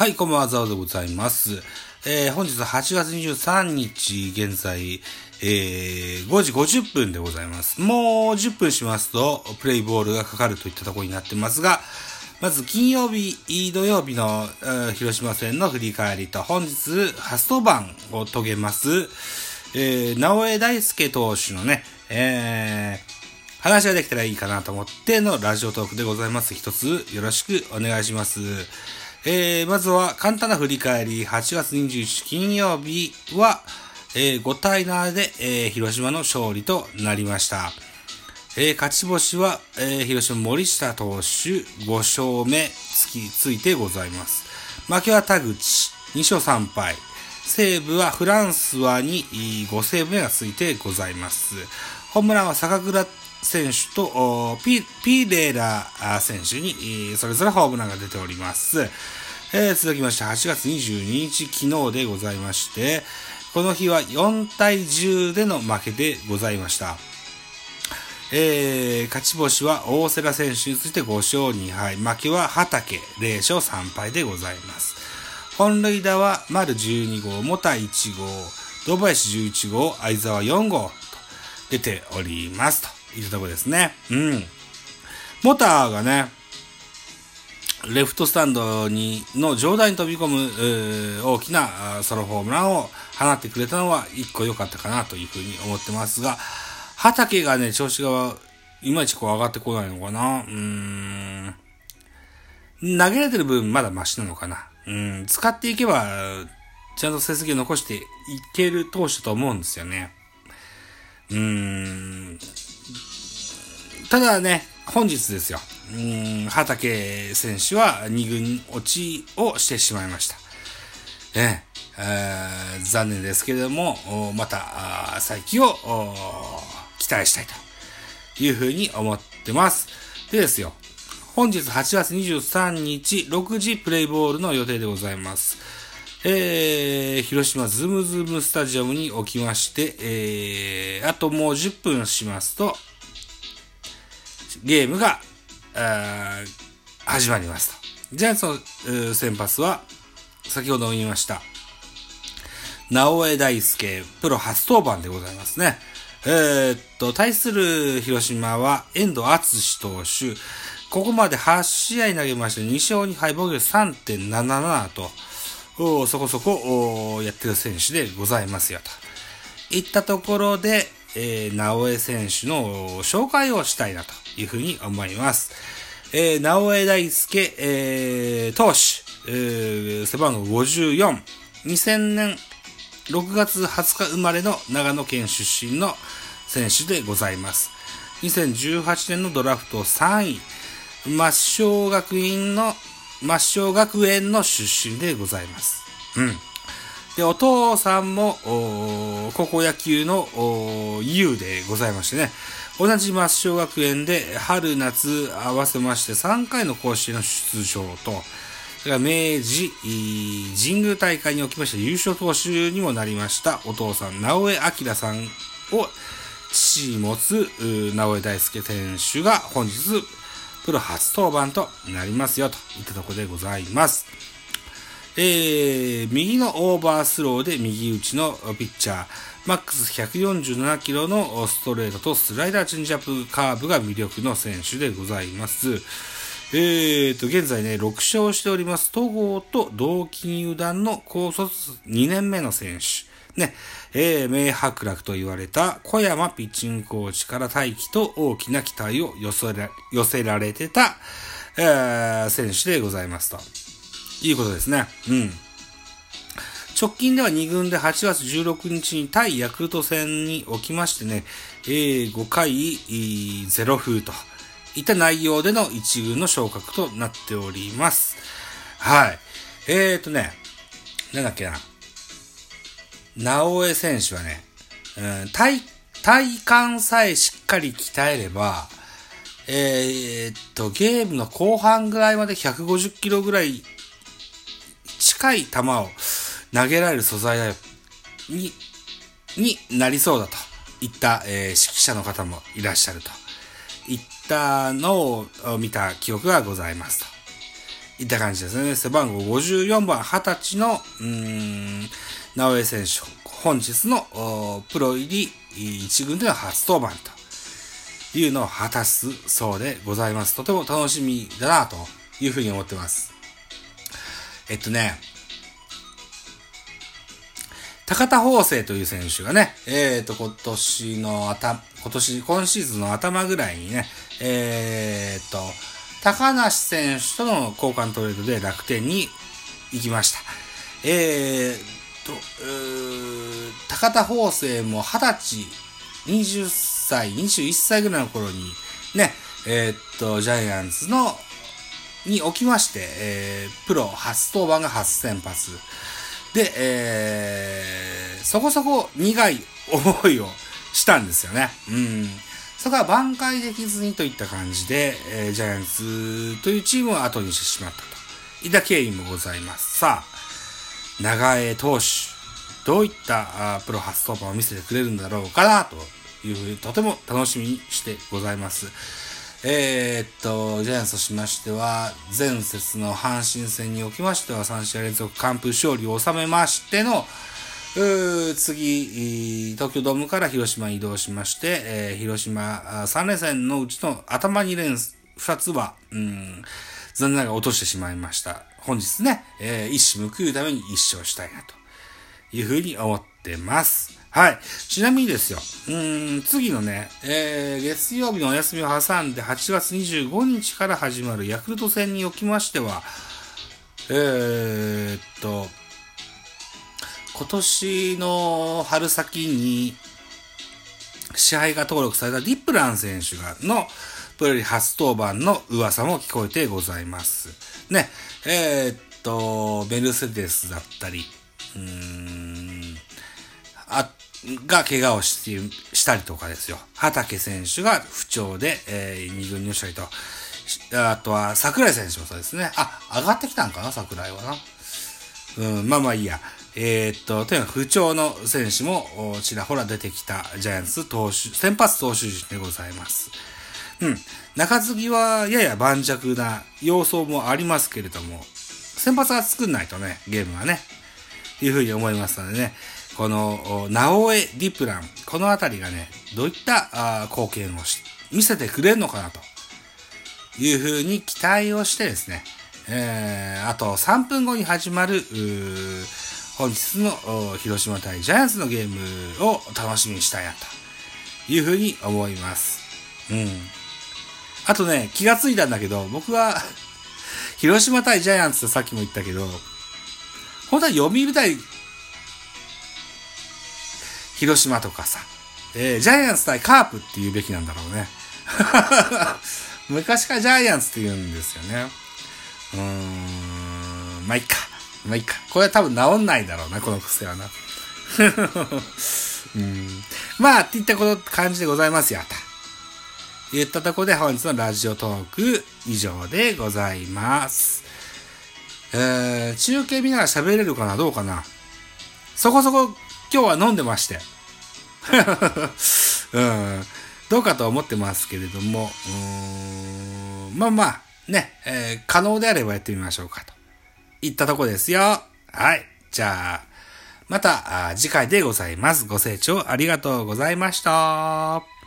はい、こんばんは、ザオでございます。えー、本日8月23日現在、えー、5時50分でございます。もう10分しますと、プレイボールがかかるといったところになってますが、まず金曜日、土曜日の、広島戦の振り返りと、本日、初登板を遂げます、えー、直江大輔投手のね、えー、話ができたらいいかなと思ってのラジオトークでございます。一つよろしくお願いします。えー、まずは簡単な振り返り、8月21日金曜日は、えー、5対7で、えー、広島の勝利となりました。えー、勝ち星は、えー、広島森下投手5勝目つきついてございます。負けは田口2勝3敗。西武はフランスはに5セーブ目がついてございます。ホームランは坂倉選手とピピレーラー選手にそれぞれホームランが出ております。えー、続きまして8月22日昨日でございまして、この日は4対10での負けでございました。えー、勝ち星は大瀬良選手について5勝2敗、負けは畑0勝3敗でございます。本塁打は丸12号、モタ1号、堂林11号、相沢4号と出ておりますと。いったとこですね。うん。モターがね、レフトスタンドに、の上段に飛び込む、大きなソロホームランを放ってくれたのは一個良かったかなというふうに思ってますが、畑がね、調子がいまいちこう上がってこないのかな。うーん。投げれてる分まだマシなのかな。うん。使っていけば、ちゃんと成績を残していける投手と思うんですよね。うーん。ただね、本日ですよ。うん、畑選手は2軍落ちをしてしまいました。ええー、残念ですけれども、また、再起を期待したいというふうに思ってます。でですよ、本日8月23日6時プレイボールの予定でございます。えー、広島ズムズムスタジアムにおきまして、えー、あともう10分しますと、ゲームが、始まりますと。ジャイアンツの先発は、先ほど言いました、直江大輔、プロ初登板でございますね。えー、っと、対する広島は、遠藤敦投手、ここまで8試合投げまして、2勝2敗防御3.77と、そこそこやってる選手でございますよと。いったところで、えー、直江選手の紹介をしたいなというふうに思います。えー、直江大輔、えー、投手、えー、背番号54、2000年6月20日生まれの長野県出身の選手でございます。2018年のドラフト3位、抹消学院の、抹消学園の出身でございます。うん。で、お父さんも、高校野球の U でございましてね、同じ抹消学園で春夏合わせまして3回の甲子園の出場と、それから明治神宮大会におきまして優勝投手にもなりましたお父さん、直江明さんを父持つ直江大輔選手が本日プロ初登板となりますよといったところでございます。えー、右のオーバースローで右打ちのピッチャー、マックス147キロのストレートとスライダーチェンジアップカーブが魅力の選手でございます。えーと、現在ね、6勝しております、戸郷と同期入団の高卒2年目の選手。ね、えー、名伯楽と言われた小山ピッチングコーチから大気と大きな期待を寄せら寄せられてた、えー、選手でございますと。いうことですね。うん。直近では2軍で8月16日に対ヤクルト戦におきましてね、えー、5回0風といった内容での1軍の昇格となっております。はい。えーとね、なんだっけな。直江選手はね、うん、体、体幹さえしっかり鍛えれば、えー、っと、ゲームの後半ぐらいまで150キロぐらい近い球を投げられる素材だよ、に、になりそうだといった、えー、指揮者の方もいらっしゃるといったのを見た記憶がございますといった感じですね。背番号54番、20歳の、うん、直江選手、本日のプロ入り1軍での初登板というのを果たすそうでございます。とても楽しみだなというふうに思ってます。えっとね、高田法生という選手がね、えっ、と、今年の頭、今年、今シーズンの頭ぐらいにね、えっ、と、高梨選手との交換トレードで楽天に行きました。えー、と、高田法生も20歳、20歳、21歳ぐらいの頃に、ね、えー、っと、ジャイアンツの、におきまして、えー、プロ初登板が初先発。で、えー、そこそこ苦い思いをしたんですよね。うん。そこは挽回できずにといった感じで、えー、ジャイアンツというチームを後にしてしまったといった経緯もございます。さあ、長江投手、どういったプロ初登板を見せてくれるんだろうかなというふうにとても楽しみにしてございます。えー、っと、ジャイアンツとしましては、前節の阪神戦におきましては3試合連続完封勝利を収めましての、次、東京ドームから広島に移動しまして、えー、広島3連戦のうちの頭2連、2つは、うん、残念ながら落としてしまいました。本日ね、えー、一矢報いるために一勝したいなというふうに思ってます。はい。ちなみにですよ、うん、次のね、えー、月曜日のお休みを挟んで8月25日から始まるヤクルト戦におきましては、えー、っと、今年の春先に支配が登録されたディップラン選手が、のプロリ初登板の噂も聞こえてございます。ね、えー、っと、ベルセデスだったり、うーん、あ、が怪我をししたりとかですよ。畑選手が不調で、えー、2軍入したりと。あとは、桜井選手もそうですね。あ、上がってきたんかな桜井はな。うん、まあまあいいや。えー、っと、とにかく不調の選手もちらほら出てきたジャイアンツ投手、先発投手陣でございます。うん。中継ぎはやや盤石な様相もありますけれども、先発は作んないとね、ゲームはね、いうふうに思いますのでね、この、直江ディプラン、このあたりがね、どういった貢献をし見せてくれるのかなというふうに期待をしてですね、えー、あと3分後に始まる、本日の広島対ジャイアンツのゲームを楽しみにしたいなというふうに思います。うん。あとね、気がついたんだけど、僕は 広島対ジャイアンツってさっきも言ったけど、本当は読売対広島とかさ、えー、ジャイアンツ対カープって言うべきなんだろうね。昔からジャイアンツって言うんですよね。うーん、まあ、いっか。まあいいか。これは多分治んないだろうな、この癖はな。うん、まあ、っていったこと感じでございますよ、と。言ったとこで本日のラジオトーク以上でございます。えー、中継見ながら喋れるかなどうかなそこそこ今日は飲んでまして。うん、どうかと思ってますけれども、うん、まあまあ、ね、えー、可能であればやってみましょうかと。いったとこですよ。はい。じゃあ、また次回でございます。ご清聴ありがとうございました。